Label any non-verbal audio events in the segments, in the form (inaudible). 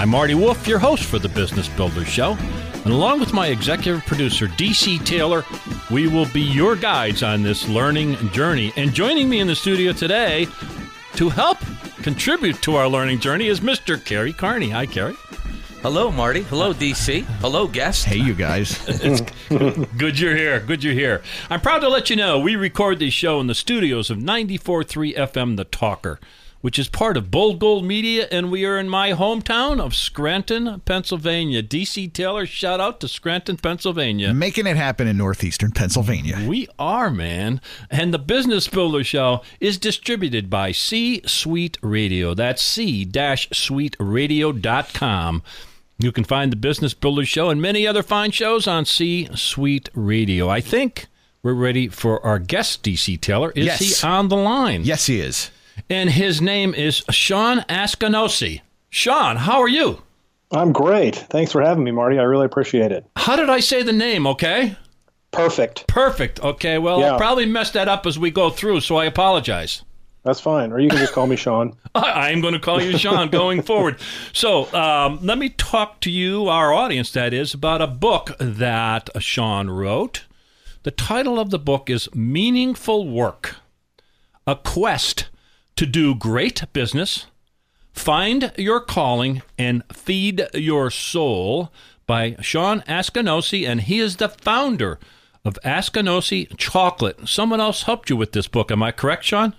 I'm Marty Wolff, your host for the Business Builder Show. And along with my executive producer, DC Taylor, we will be your guides on this learning journey. And joining me in the studio today to help contribute to our learning journey is Mr. Kerry Carney. Hi, Kerry. Hello, Marty. Hello, DC. Hello, guest. Hey, you guys. (laughs) Good you're here. Good you're here. I'm proud to let you know we record this show in the studios of 94.3 FM The Talker, which is part of Bold Gold Media, and we are in my hometown of Scranton, Pennsylvania. DC Taylor, shout out to Scranton, Pennsylvania. Making it happen in northeastern Pennsylvania. We are, man. And the Business Builder Show is distributed by C Suite Radio. That's c-suiteradio.com. You can find the Business Builder Show and many other fine shows on C Suite Radio. I think we're ready for our guest, DC Taylor. Is Yes. he on the line? Yes, he is. And his name is Shawn Askinosie. Shawn, how are you? I'm great. Thanks for having me, Marty. I really appreciate it. How did I say the name, okay? Perfect. Perfect. Okay, well, I'll probably mess that up as we go through, so I apologize. That's fine. Or you can just call me Shawn. (laughs) I am going to call you Shawn going forward. So um, let me talk to you, our audience, that is, about a book that Shawn wrote. The title of the book is Meaningful Work A Quest to Do Great Business, Find Your Calling, and Feed Your Soul by Shawn Askinosie, and he is the founder of Askinosie Chocolate. Someone else helped you with this book. Am I correct, Shawn?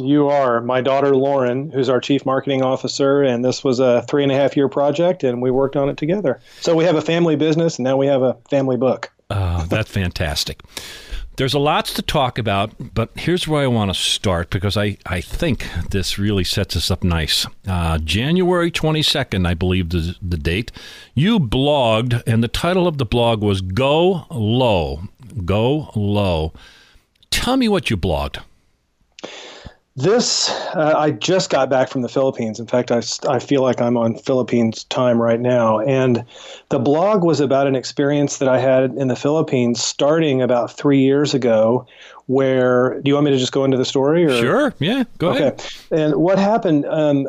You are my daughter Lawren, who's our chief marketing officer, and this was a three and a half year project, and we worked on it together. So we have a family business, and now we have a family book. Oh, that's (laughs) fantastic. There's a lots to talk about, but here's where I want to start because I, I think this really sets us up nice. Uh, January 22nd, I believe the, the date, you blogged, and the title of the blog was Go Low. Go Low. Tell me what you blogged. This, uh, I just got back from the Philippines. In fact, I, I feel like I'm on Philippines time right now. And the blog was about an experience that I had in the Philippines starting about three years ago. Where do you want me to just go into the story? Or? Sure. Yeah. Go ahead. Okay. And what happened? Um,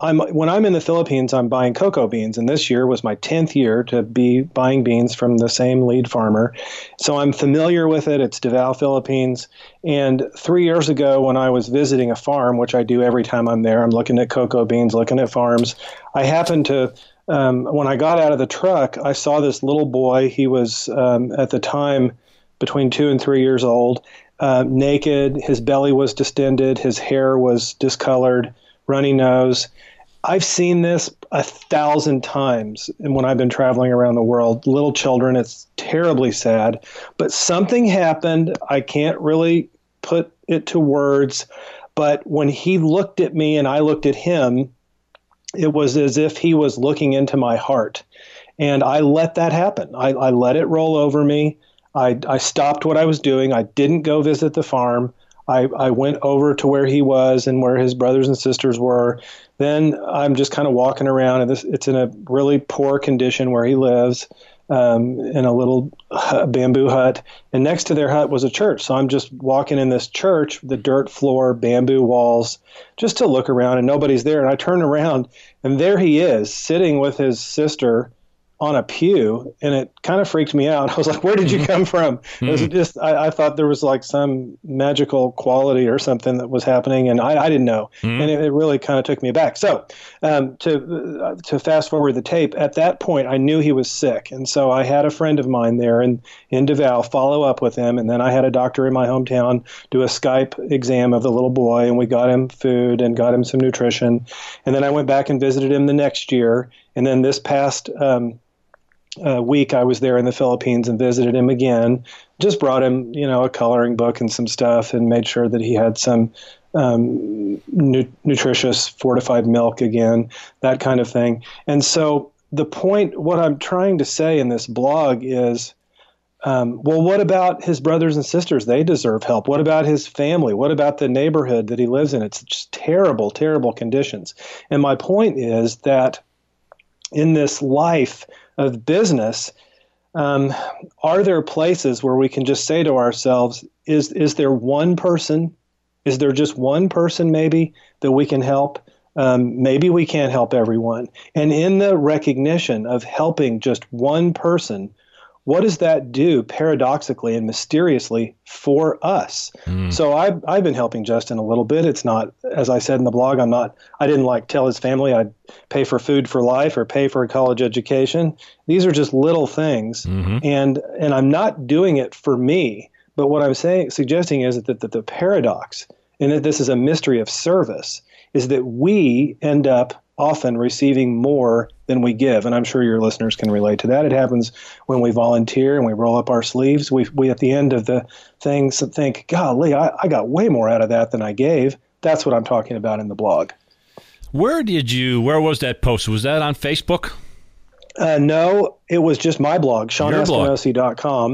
I'm when I'm in the Philippines, I'm buying cocoa beans, and this year was my tenth year to be buying beans from the same lead farmer. So I'm familiar with it. It's Davao, Philippines. And three years ago, when I was visiting a farm, which I do every time I'm there, I'm looking at cocoa beans, looking at farms. I happened to. Um, when I got out of the truck, I saw this little boy. He was um, at the time between two and three years old, uh, naked. His belly was distended. His hair was discolored, runny nose. I've seen this a thousand times and when I've been traveling around the world. Little children, it's terribly sad. But something happened. I can't really put it to words. But when he looked at me and I looked at him, it was as if he was looking into my heart. And I let that happen. I, I let it roll over me. I, I stopped what I was doing. I didn't go visit the farm. I, I went over to where he was and where his brothers and sisters were. Then I'm just kind of walking around, and this, it's in a really poor condition where he lives um, in a little bamboo hut. And next to their hut was a church. So I'm just walking in this church, the dirt floor, bamboo walls, just to look around, and nobody's there. And I turn around, and there he is, sitting with his sister on a pew and it kind of freaked me out. (laughs) I was like, where did you come from? It was just, I, I thought there was like some magical quality or something that was happening and I, I didn't know. And it, it really kind of took me back. So um, to, uh, to fast forward the tape, at that point, I knew he was sick. And so I had a friend of mine there in, in Davao follow up with him. And then I had a doctor in my hometown do a Skype exam of the little boy and we got him food and got him some nutrition. And then I went back and visited him the next year. And then this past um, uh, week I was there in the Philippines and visited him again. Just brought him, you know, a coloring book and some stuff, and made sure that he had some um, nu- nutritious fortified milk again, that kind of thing. And so the point, what I'm trying to say in this blog is. Um, well, what about his brothers and sisters? They deserve help. What about his family? What about the neighborhood that he lives in? It's just terrible, terrible conditions. And my point is that in this life of business, um, are there places where we can just say to ourselves, is is there one person? Is there just one person maybe that we can help? Um, maybe we can't help everyone. And in the recognition of helping just one person, what does that do paradoxically and mysteriously for us? Hmm. So I've, I've been helping Justin a little bit. It's not, as I said in the blog, I'm not, I didn't like tell his family I'd pay for food for life or pay for a college education. These are just little things. Mm-hmm. And, and I'm not doing it for me. But what I'm saying, suggesting is that, that the paradox, and that this is a mystery of service, is that we end up often receiving more than we give. And I'm sure your listeners can relate to that. It happens when we volunteer and we roll up our sleeves. We, we at the end of the things think, golly, I, I got way more out of that than I gave. That's what I'm talking about in the blog. Where did you? Where was that post? Was that on Facebook? Uh, no, it was just my blog, Your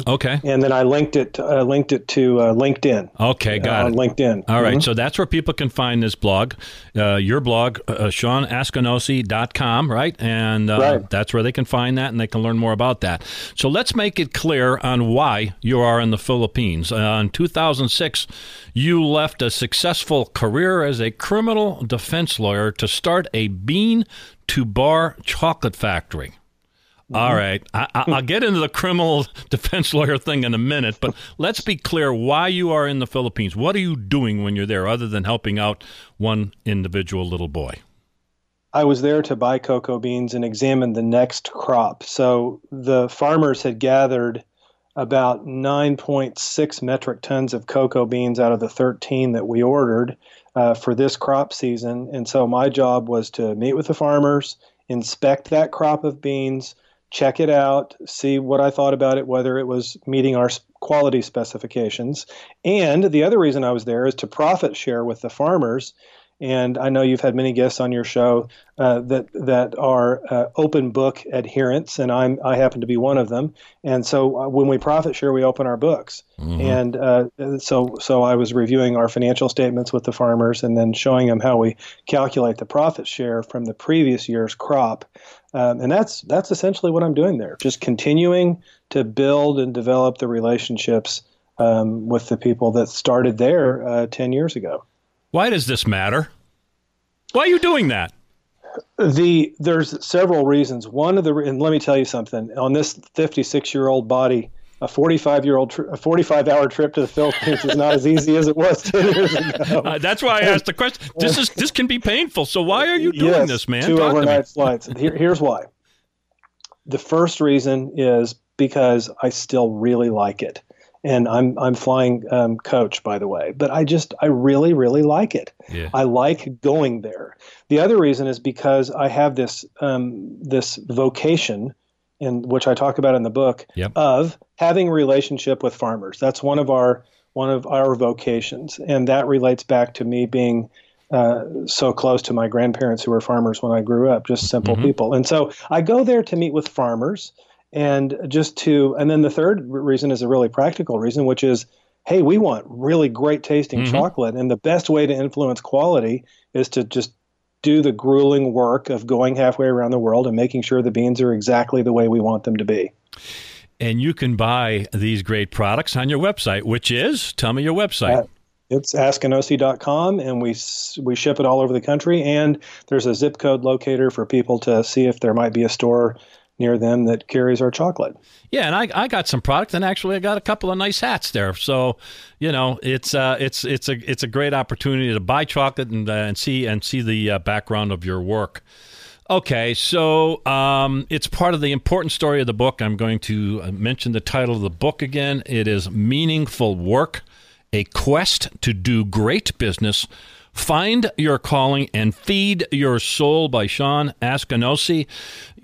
Okay. And then I linked it, uh, linked it to uh, LinkedIn. Okay, got uh, it. on LinkedIn. All right, Mhm. so that's where people can find this blog, uh, your blog, uh, ShawnAskinosie.com, right? And uh, Right. that's where they can find that and they can learn more about that. So let's make it clear on why you are in the Philippines. Uh, in 2006, you left a successful career as a criminal defense lawyer to start a bean to bar chocolate factory. All right. I, I, I'll get into the criminal (laughs) defense lawyer thing in a minute, but let's be clear why you are in the Philippines. What are you doing when you're there other than helping out one individual little boy? I was there to buy cocoa beans and examine the next crop. So the farmers had gathered about 9.6 metric tons of cocoa beans out of the 13 that we ordered uh, for this crop season. And so my job was to meet with the farmers, inspect that crop of beans, check it out, see what I thought about it, whether it was meeting our quality specifications. And the other reason I was there is to profit share with the farmers. And I know you've had many guests on your show uh, that that are uh, open book adherents, and I'm I happen to be one of them. And so uh, when we profit share, we open our books. And uh, so so I was reviewing our financial statements with the farmers, and then showing them how we calculate the profit share from the previous year's crop. Um, and that's that's essentially what I'm doing there, just continuing to build and develop the relationships um, with the people that started there uh, ten years ago. Why does this matter? Why are you doing that? The there's several reasons. One of the and let me tell you something on this 56 year old body. A 45 year old, tri- a 45 hour trip to the Philippines is not as easy as it was 10 years ago. (laughs) Uh, that's why I asked the question. This is this can be painful. So why are you doing yes, this, man? Two Talk overnight flights. Here, here's why. The first reason is because I still really like it, and I'm I'm flying um, coach by the way, but I just I really really like it. Yeah. I like going there. The other reason is because I have this um, this vocation, in which I talk about in the book, Yep. of having a relationship with farmers. That's one of our one of our vocations, and that relates back to me being uh, so close to my grandparents who were farmers when I grew up, just simple people. And so I go there to meet with farmers and just to, and then the third reason is a really practical reason, which is, hey, we want really great tasting chocolate. And the best way to influence quality is to just do the grueling work of going halfway around the world and making sure the beans are exactly the way we want them to be. And you can buy these great products on your website, which is tell me your website. Uh, It's askinosie.com, and we we ship it all over the country. And there's a zip code locator for people to see if there might be a store near them that carries our chocolate. Yeah, and I, I got some product, and actually I got a couple of nice hats there. So, you know, it's uh, it's it's a it's a great opportunity to buy chocolate and uh, and see and see the uh, background of your work. Okay, so um, it's part of the important story of the book. I'm going to uh, mention the title of the book again. It is Meaningful Work: A Quest to Do Great Business. Find Your Calling and Feed Your Soul by Shawn Askinosie.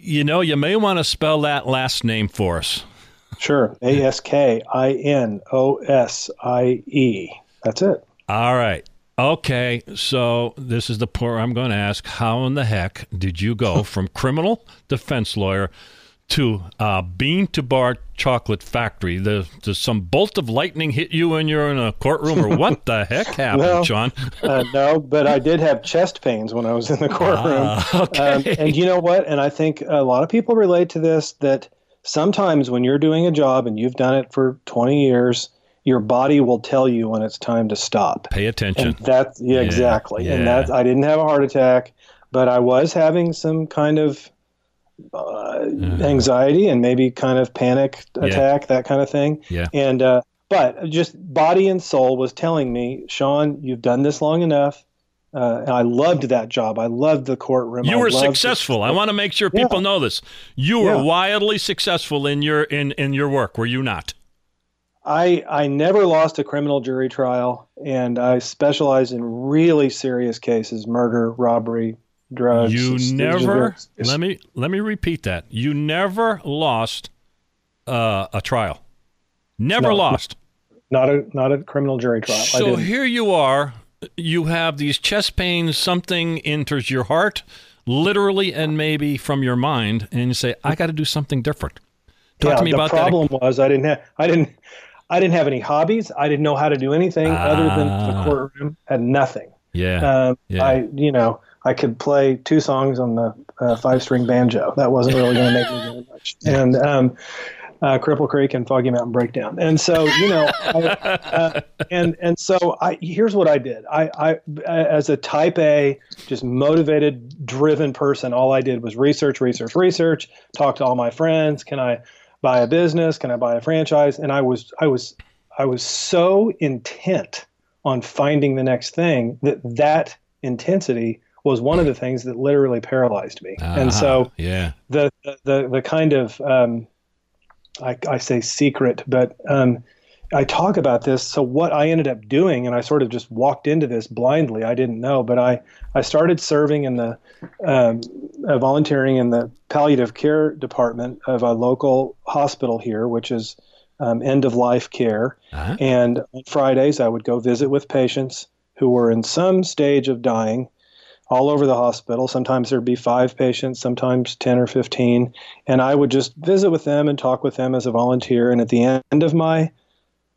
You know, you may want to spell that last name for us. Sure, A S K I N O S I E. That's it. All right. Okay, so this is the part I'm going to ask. How in the heck did you go from criminal defense lawyer to uh, bean to bar chocolate factory? The, does some bolt of lightning hit you when you're in a courtroom, or what the (laughs) heck happened, Well, John? uh, no, but I did have chest pains when I was in the courtroom. Ah, okay. Um, and you know what? And I think a lot of people relate to this that sometimes when you're doing a job and you've done it for 20 years, your body will tell you when it's time to stop. Pay attention. And that's yeah, Yeah, exactly. yeah. And that I didn't have a heart attack, but I was having some kind of uh, anxiety and maybe kind of panic attack, that kind of thing. Yeah. And uh, but just body and soul was telling me, Shawn, you've done this long enough. Uh, and I loved that job. I loved the courtroom. You I were successful. I want to make sure people Yeah. know this. You were Yeah. wildly successful in your in in your work. Were you not? I I never lost a criminal jury trial, and I specialized in really serious cases: murder, robbery, drugs. You never. it's- Let me let me repeat that. You never lost uh, a trial. Never No. lost. not a not a criminal jury trial. So here you are. You have these chest pains. Something enters your heart, literally and maybe from your mind, and you say, "I got to do something different." Talk yeah, to me about that. the problem was I didn't have I didn't I didn't have any hobbies. I didn't know how to do anything other than Ah. the courtroom. Had nothing. Yeah. Um, Yeah. I you know I could play two songs on the uh, five string banjo. That wasn't really going to make me very much. And um, uh, Cripple Creek and Foggy Mountain Breakdown. And so you know, I, uh, and and so I here's what I did. I, I as a Type A, just motivated, driven person, all I did was research, research, research. Talk to all my friends. Can I buy a business? Can I buy a franchise? And I was I was I was so intent on finding the next thing that that intensity was one of the things that literally paralyzed me. and so Ah, yeah. the the the kind of um, I, I say secret, but um, I talk about this. So what I ended up doing, and I sort of just walked into this blindly. I didn't know, but I I started serving in the um, uh, volunteering in the palliative care department of a local hospital here, which is um, end of life care. Uh-huh. And on Fridays, I would go visit with patients who were in some stage of dying all over the hospital. Sometimes there'd be five patients, sometimes 10 or 15. And I would just visit with them and talk with them as a volunteer. And at the end of my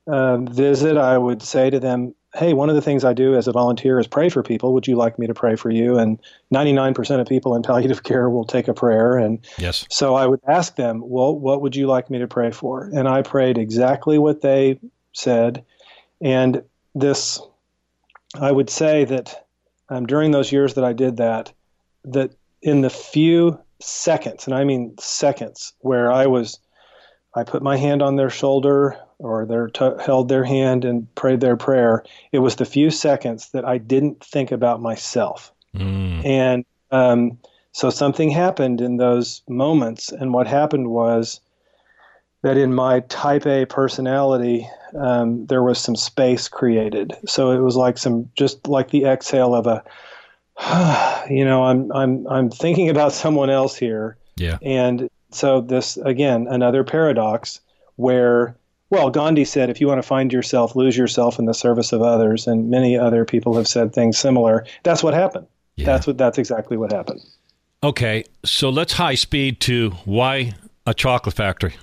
uh, visit, I would say to them, Hey, one of the things I do as a volunteer is pray for people. Would you like me to pray for you? And 99% of people in palliative (laughs) care will take a prayer. And Yes. so I would ask them, Well, what would you like me to pray for? And I prayed exactly what they said. And this, I would say that um, during those years that I did that, that in the few seconds, and I mean seconds, where I was, I put my hand on their shoulder or their t- held their hand and prayed their prayer. It was the few seconds that I didn't think about myself. Mm. And um, so something happened in those moments. And what happened was that in my type A personality, um, there was some space created. So it was like some, just like the exhale of a, (sighs) you know, I'm, I'm, I'm thinking about someone else here. Yeah. And so this, again, another paradox where, well, Gandhi said, if you want to find yourself, lose yourself in the service of others. And many other people have said things similar. That's what happened. Yeah. That's what, that's exactly what happened. Okay, so let's high speed to why a chocolate factory.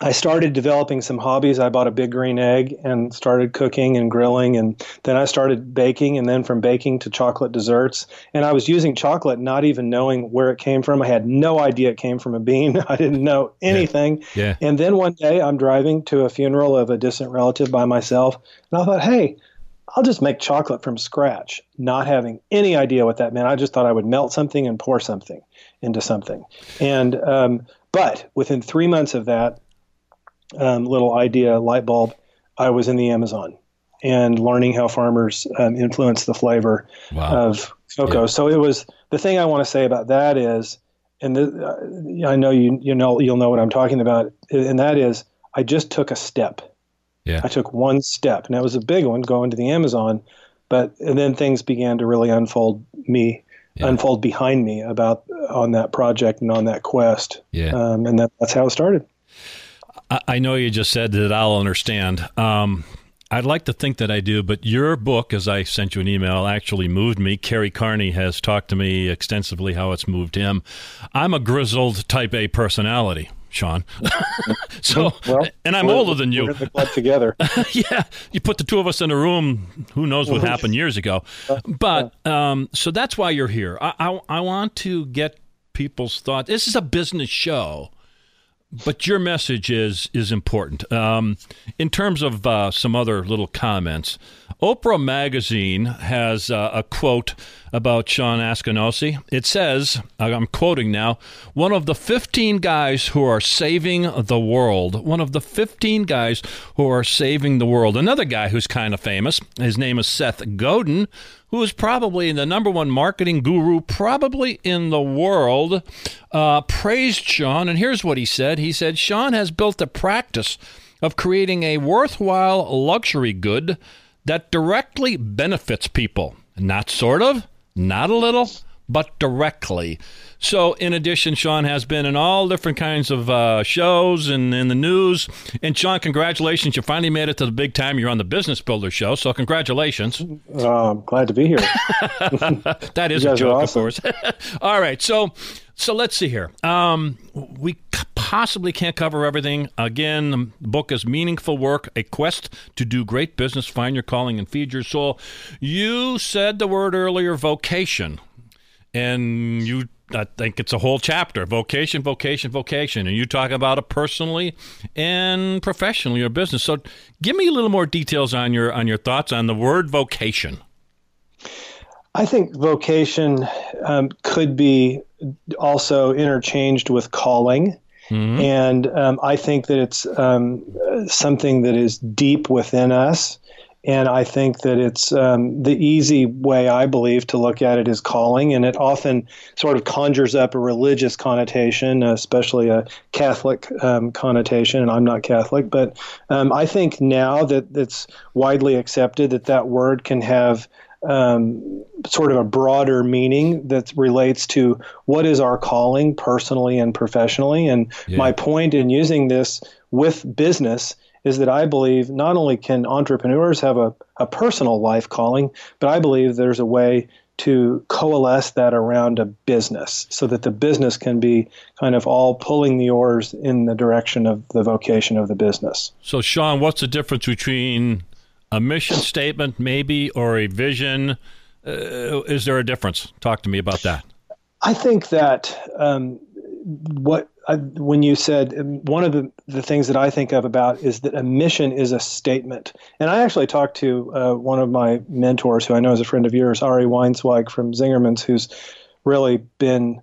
I started developing some hobbies. I bought a big green egg and started cooking and grilling. And then I started baking, and then from baking to chocolate desserts. And I was using chocolate, not even knowing where it came from. I had no idea it came from a bean. (laughs) I didn't know anything. Yeah. And then one day I'm driving to a funeral of a distant relative by myself. And I thought, hey, I'll just make chocolate from scratch, not having any idea what that meant. I just thought I would melt something and pour something into something. And, um, but within three months of that, um, little idea light bulb, I was in the Amazon and learning how farmers um, influence the flavor Wow. of cocoa. Yeah. So it was the thing I want to say about that is, and the, uh, I know you you know you'll know what I'm talking about, and that is I just took a step. Yeah. I took one step, and that was a big one going to the Amazon, but and then things began to really unfold me. Yeah. Unfold behind me about on that project and on that quest, Yeah. um, and that, that's how it started. I, I know you just said that I'll understand. Um, I'd like to think that I do, but your book, as I sent you an email, actually moved me. Kerry Carney has talked to me extensively how it's moved him. I'm a grizzled type A personality. Shawn. (laughs) so, Well, and I'm we're- older than We're you. club together. (laughs) yeah, you put the two of us in a room. Who knows what (laughs) happened years ago? But um, so that's why you're here. I, I I want to get people's thoughts. This is a business show, but your message is is important. Um, in terms of uh, some other little comments, Oprah magazine has uh, a quote about Shawn Askinosie. It says, I'm quoting now, one of the 15 guys who are saving the world. One of the 15 guys who are saving the world. Another guy who's kind of famous, his name is Seth Godin, who is probably the number one marketing guru, probably in the world, uh, praised Shawn. And here's what he said He said, Shawn has built a practice of creating a worthwhile luxury good that directly benefits people. Not sort of, not a little, but directly. So, in addition, Shawn has been in all different kinds of uh, shows and in the news. And, Shawn, congratulations. You finally made it to the big time. You're on the Business Builder show. So, congratulations. Uh, I'm glad to be here. (laughs) that is a joke, awesome. of course. (laughs) all right. so so let's see here. Um, we c- possibly can't cover everything. Again, the book is meaningful work, a quest to do great business, find your calling, and feed your soul. You said the word earlier, vocation, and you. I think it's a whole chapter vocation, vocation, vocation. And you talk about it personally and professionally, your business. So give me a little more details on your on your thoughts on the word vocation. I think vocation um, could be also interchanged with calling. And um, I think that it's um, something that is deep within us. And I think that it's um, the easy way, I believe, to look at it is calling. And it often sort of conjures up a religious connotation, especially a Catholic um, connotation. And I'm not Catholic. But um, I think now that it's widely accepted that that word can have um, sort of a broader meaning that relates to what is our calling personally and professionally. And my point in using this with business is that I believe not only can entrepreneurs have a, a personal life calling, but I believe there's a way to coalesce that around a business so that the business can be kind of all pulling the oars in the direction of the vocation of the business. So, Shawn, what's the difference between a mission statement, maybe, or a vision? Uh, is there a difference? Talk to me about that. I think that um, what I, when you said um, one of the, the things that I think of about is that a mission is a statement. And I actually talked to uh, one of my mentors, who I know is a friend of yours, Ari Weinzweig from Zingerman's, who's really been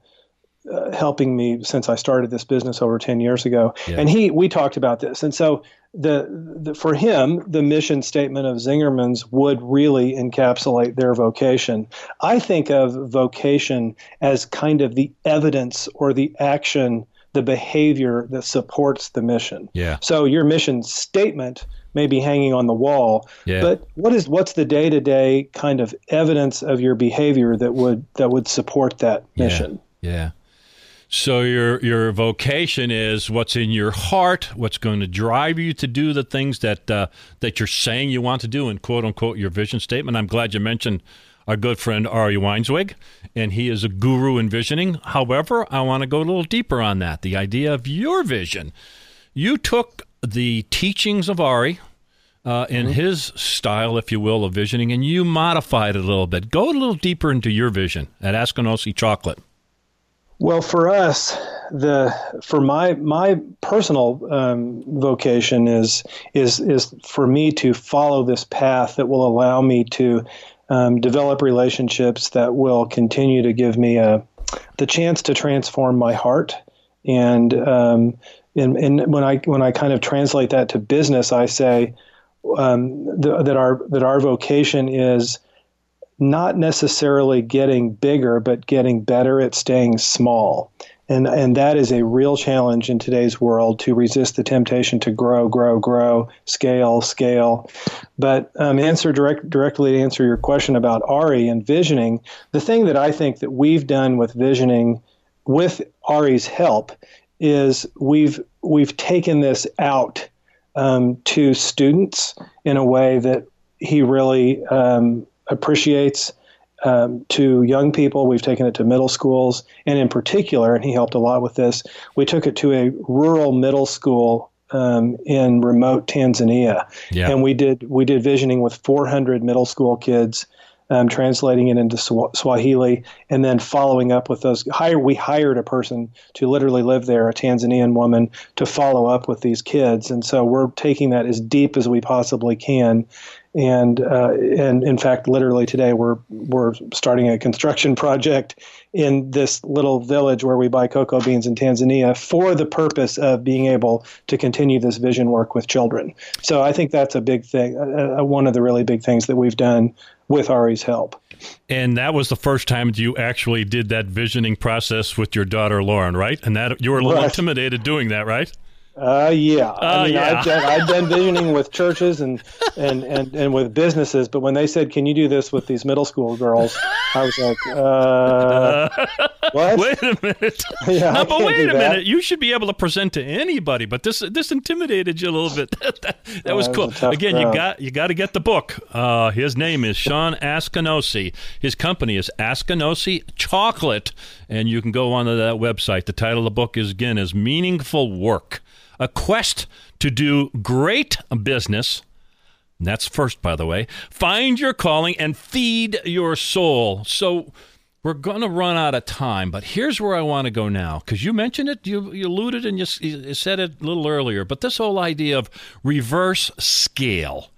uh, helping me since I started this business over 10 years ago. And he we talked about this. And so the, the for him the mission statement of Zingerman's would really encapsulate their vocation. I think of vocation as kind of the evidence or the action the behavior that supports the mission. Yeah. So your mission statement may be hanging on the wall, Yeah. but what is what's the day-to-day kind of evidence of your behavior that would that would support that mission? Yeah. Yeah. So your your vocation is what's in your heart, what's going to drive you to do the things that uh, that you're saying you want to do, and quote unquote your vision statement. I'm glad you mentioned our good friend Ari Weinzweig, and he is a guru in visioning. However, I want to go a little deeper on that. The idea of your vision. You took the teachings of Ari, uh, in his style, if you will, of visioning, and you modified it a little bit. Go a little deeper into your vision at Askinosie Chocolate. Well, for us, the for my my personal um, vocation is is is for me to follow this path that will allow me to um, develop relationships that will continue to give me a the chance to transform my heart. And um, and, and when I when I kind of translate that to business, I say um, th- that our that our vocation is not necessarily getting bigger, but getting better at staying small. And, and that is a real challenge in today's world to resist the temptation to grow, grow, grow, scale, scale. But um, answer direct, directly to answer your question about Ari and visioning, the thing that I think that we've done with visioning, with Ari's help, is we've we've taken this out um, to students in a way that he really um, appreciates. Um, to young people, we've taken it to middle schools, and in particular, and he helped a lot with this. We took it to a rural middle school um, in remote Tanzania, Yeah. and we did we did visioning with 400 middle school kids, um, translating it into Swa- Swahili, and then following up with those. Hire we hired a person to literally live there, a Tanzanian woman, to follow up with these kids, and so we're taking that as deep as we possibly can. And uh, and in fact, literally today we're we're starting a construction project in this little village where we buy cocoa beans in Tanzania for the purpose of being able to continue this vision work with children. So I think that's a big thing, uh, one of the really big things that we've done with Ari's help. And that was the first time you actually did that visioning process with your daughter Lawren, right? And that you were a little Right. intimidated doing that, right? Uh, yeah. I mean, yeah. I've, done, I've done (laughs) visioning with churches and, and, and, and with businesses, but when they said, "Can you do this with these middle school girls?" I was like, uh, (laughs) "What?" Wait a minute. (laughs) Yeah, No, but wait a that. minute. You should be able to present to anybody. But this this intimidated you a little bit. that, that was that was cool. tough Again, you got you got to get the book. Uh, his name is Shawn Askinosie. His company is Askinosie Chocolate, and you can go onto that website. The title of the book is again is Meaningful Work: A Quest to Do Great Business. That's first, by the way. Find your calling and feed your soul. So we're going to run out of time, but here's where I want to go now because you mentioned it, you, you alluded and you, you said it a little earlier, but this whole idea of reverse scale.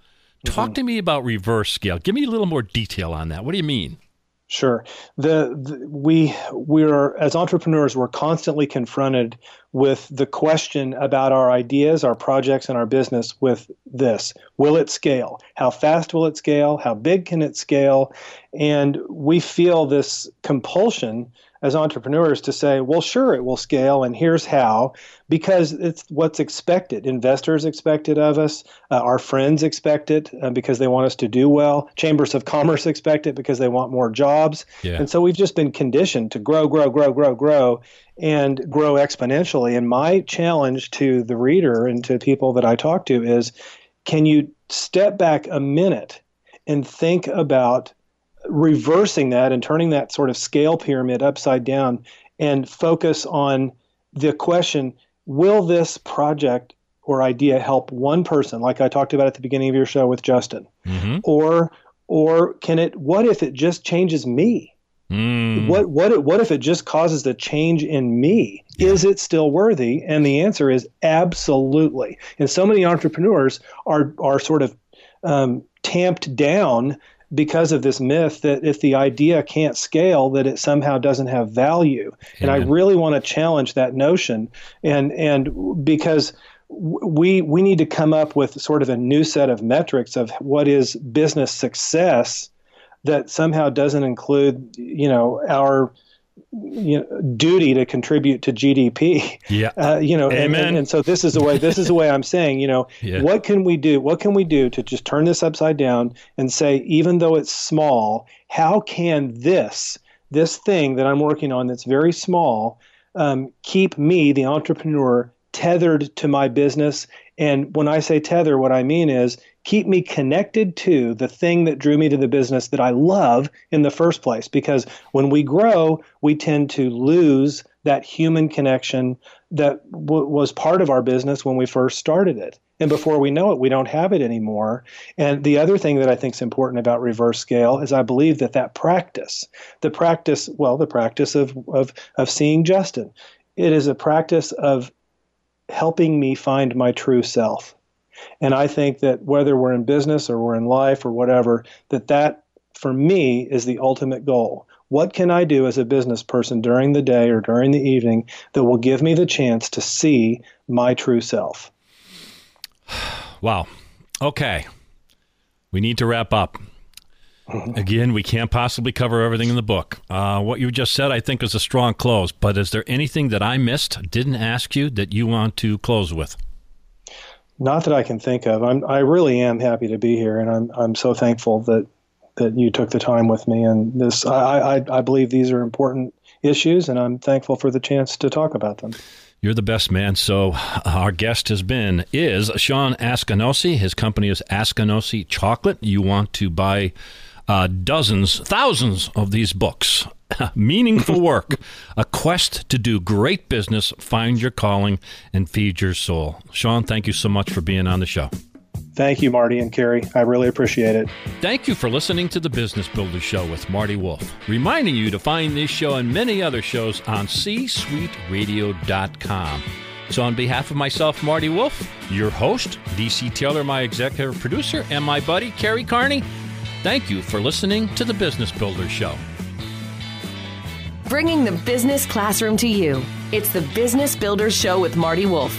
Talk mm-hmm. to me about reverse scale. Give me a little more detail on that. What do you mean? Sure. The, the we we are as entrepreneurs we're constantly confronted with the question about our ideas, our projects, and our business. With this, will it scale? How fast will it scale? How big can it scale? And we feel this compulsion as entrepreneurs to say, well, sure, it will scale, and here's how, because it's what's expected. Investors expect it of us. Uh, our friends expect it uh, because they want us to do well. Chambers of commerce (laughs) expect it because they want more jobs. Yeah. And so we've just been conditioned to grow, grow, grow, grow, grow, and grow exponentially. And my challenge to the reader and to people that I talk to is can you step back a minute and think about reversing that and turning that sort of scale pyramid upside down and focus on the question will this project or idea help one person like i talked about at the beginning of your show with justin Mm-hmm. or or can it what if it just changes me Mm. what what if- what if it just causes a change in me? Is it still worthy? And the answer is absolutely. And so many entrepreneurs are are sort of um, tamped down because of this myth that if the idea can't scale, that it somehow doesn't have value. And I really want to challenge that notion. And and because we we need to come up with sort of a new set of metrics of what is business success that somehow doesn't include you know our you know, duty to contribute to GDP. Yeah. (laughs) Uh, you know, and, Amen. and, and so this is the way this is the way I'm saying, you know, (laughs) Yeah. what can we do? What can we do to just turn this upside down and say, even though it's small, how can this this thing that I'm working on that's very small um, keep me, the entrepreneur, tethered to my business? And when I say tether, what I mean is keep me connected to the thing that drew me to the business that I love in the first place. Because when we grow, we tend to lose that human connection that w- was part of our business when we first started it. And before we know it, we don't have it anymore. And the other thing that I think is important about reverse scale is I believe that that practice, the practice, well, the practice of, of, of seeing Justin, it is a practice of helping me find my true self. And I think that whether we're in business or we're in life or whatever, that that for me is the ultimate goal. What can I do as a business person during the day or during the evening that will give me the chance to see my true self? (sighs) Wow. Okay. We need to wrap up. Again, we can't possibly cover everything in the book. Uh, what you just said, I think, is a strong close. But is there anything that I missed, didn't ask you, that you want to close with? Not that I can think of. I'm, I really am happy to be here, and I'm, I'm so thankful that, that you took the time with me. And this, I, I, I believe these are important, issues, and I'm thankful for the chance to talk about them. You're the best man. So our guest has been is Shawn Askinosie. His company is Askinosie Chocolate. You want to buy uh, dozens, thousands of these books. (laughs) Meaningful work, a quest to do great business, find your calling, and feed your soul. Shawn, thank you so much for being on the show. Thank you, Marty and Carrie. I really appreciate it. Thank you for listening to the Business Builder Show with Marty Wolff, reminding you to find this show and many other shows on csuiteradio.com. So, on behalf of myself, Marty Wolff, your host, DC Taylor, my executive producer, and my buddy, Carrie Carney, thank you for listening to the Business Builder Show. Bringing the business classroom to you. It's the Business Builders Show with Marty Wolff.